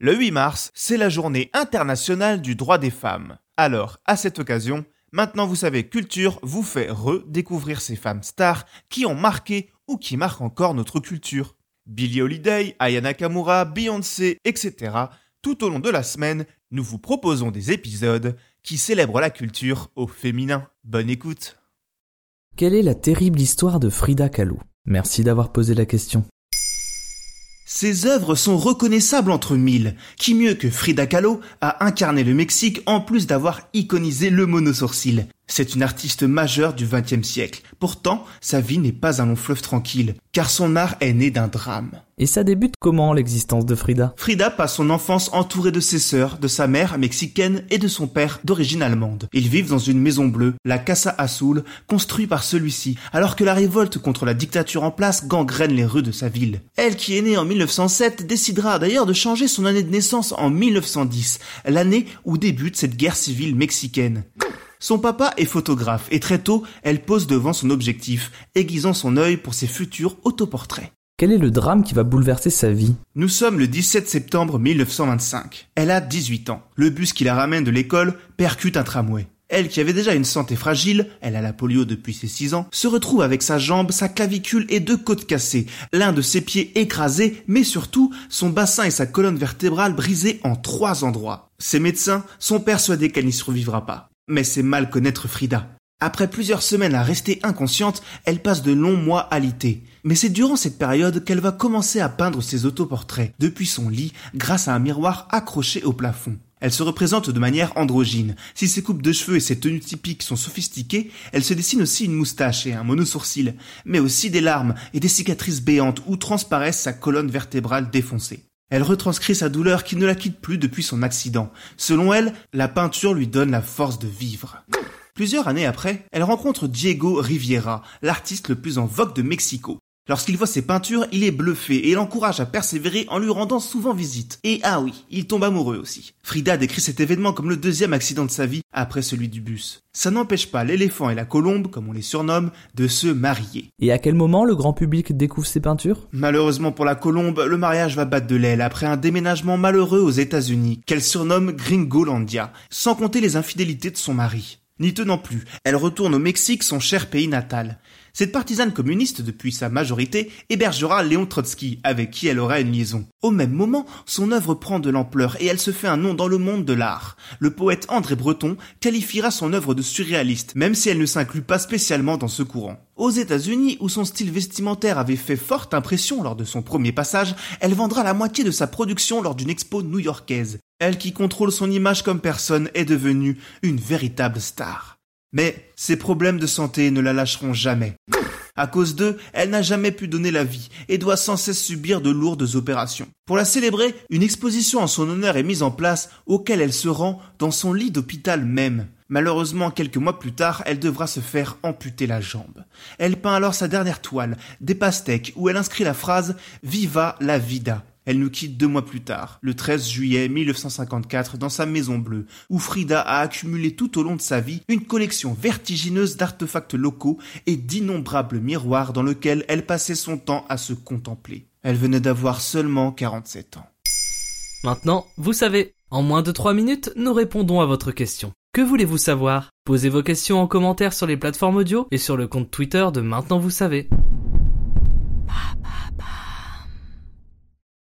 Le 8 mars, c'est la journée internationale du droit des femmes. Alors, à cette occasion, maintenant vous savez, Culture vous fait redécouvrir ces femmes stars qui ont marqué ou qui marquent encore notre culture. Billie Holiday, Aya Nakamura, Beyoncé, etc. Tout au long de la semaine, nous vous proposons des épisodes qui célèbrent la culture au féminin. Bonne écoute. Quelle est la terrible histoire de Frida Kahlo? Merci d'avoir posé la question. Ses œuvres sont reconnaissables entre mille. Qui mieux que Frida Kahlo a incarné le Mexique en plus d'avoir iconisé le monosourcil c'est une artiste majeure du XXe siècle. Pourtant, sa vie n'est pas un long fleuve tranquille, car son art est né d'un drame. Et ça débute comment l'existence de Frida? Frida passe son enfance entourée de ses sœurs, de sa mère mexicaine et de son père d'origine allemande. Ils vivent dans une maison bleue, la Casa Azul, construite par celui-ci, alors que la révolte contre la dictature en place gangrène les rues de sa ville. Elle, qui est née en 1907, décidera d'ailleurs de changer son année de naissance en 1910, l'année où débute cette guerre civile mexicaine. Son papa est photographe et très tôt, elle pose devant son objectif, aiguisant son œil pour ses futurs autoportraits. Quel est le drame qui va bouleverser sa vie? Nous sommes le 17 septembre 1925. Elle a 18 ans. Le bus qui la ramène de l'école percute un tramway. Elle, qui avait déjà une santé fragile, elle a la polio depuis ses 6 ans, se retrouve avec sa jambe, sa clavicule et deux côtes cassées, l'un de ses pieds écrasé, mais surtout son bassin et sa colonne vertébrale brisés en trois endroits. Ses médecins sont persuadés qu'elle n'y survivra pas. Mais c'est mal connaître Frida. Après plusieurs semaines à rester inconsciente, elle passe de longs mois alité. Mais c'est durant cette période qu'elle va commencer à peindre ses autoportraits, depuis son lit, grâce à un miroir accroché au plafond. Elle se représente de manière androgyne. Si ses coupes de cheveux et ses tenues typiques sont sophistiquées, elle se dessine aussi une moustache et un monosourcil, mais aussi des larmes et des cicatrices béantes où transparaissent sa colonne vertébrale défoncée. Elle retranscrit sa douleur qui ne la quitte plus depuis son accident. Selon elle, la peinture lui donne la force de vivre. Plusieurs années après, elle rencontre Diego Riviera, l'artiste le plus en vogue de Mexico. Lorsqu'il voit ses peintures, il est bluffé et l'encourage à persévérer en lui rendant souvent visite. Et ah oui, il tombe amoureux aussi. Frida décrit cet événement comme le deuxième accident de sa vie après celui du bus. Ça n'empêche pas l'éléphant et la colombe, comme on les surnomme, de se marier. Et à quel moment le grand public découvre ses peintures? Malheureusement pour la colombe, le mariage va battre de l'aile après un déménagement malheureux aux États-Unis, qu'elle surnomme Gringolandia, sans compter les infidélités de son mari. N'y tenant plus, elle retourne au Mexique, son cher pays natal. Cette partisane communiste, depuis sa majorité, hébergera Léon Trotsky, avec qui elle aura une liaison. Au même moment, son œuvre prend de l'ampleur et elle se fait un nom dans le monde de l'art. Le poète André Breton qualifiera son œuvre de surréaliste, même si elle ne s'inclut pas spécialement dans ce courant. Aux États-Unis, où son style vestimentaire avait fait forte impression lors de son premier passage, elle vendra la moitié de sa production lors d'une expo new-yorkaise. Elle qui contrôle son image comme personne est devenue une véritable star. Mais ses problèmes de santé ne la lâcheront jamais. À cause d'eux, elle n'a jamais pu donner la vie et doit sans cesse subir de lourdes opérations. Pour la célébrer, une exposition en son honneur est mise en place auquel elle se rend dans son lit d'hôpital même. Malheureusement, quelques mois plus tard, elle devra se faire amputer la jambe. Elle peint alors sa dernière toile, des pastèques, où elle inscrit la phrase Viva la vida. Elle nous quitte deux mois plus tard, le 13 juillet 1954, dans sa maison bleue, où Frida a accumulé tout au long de sa vie une collection vertigineuse d'artefacts locaux et d'innombrables miroirs dans lesquels elle passait son temps à se contempler. Elle venait d'avoir seulement 47 ans. Maintenant, vous savez, en moins de 3 minutes, nous répondons à votre question. Que voulez-vous savoir? Posez vos questions en commentaire sur les plateformes audio et sur le compte Twitter de Maintenant vous savez.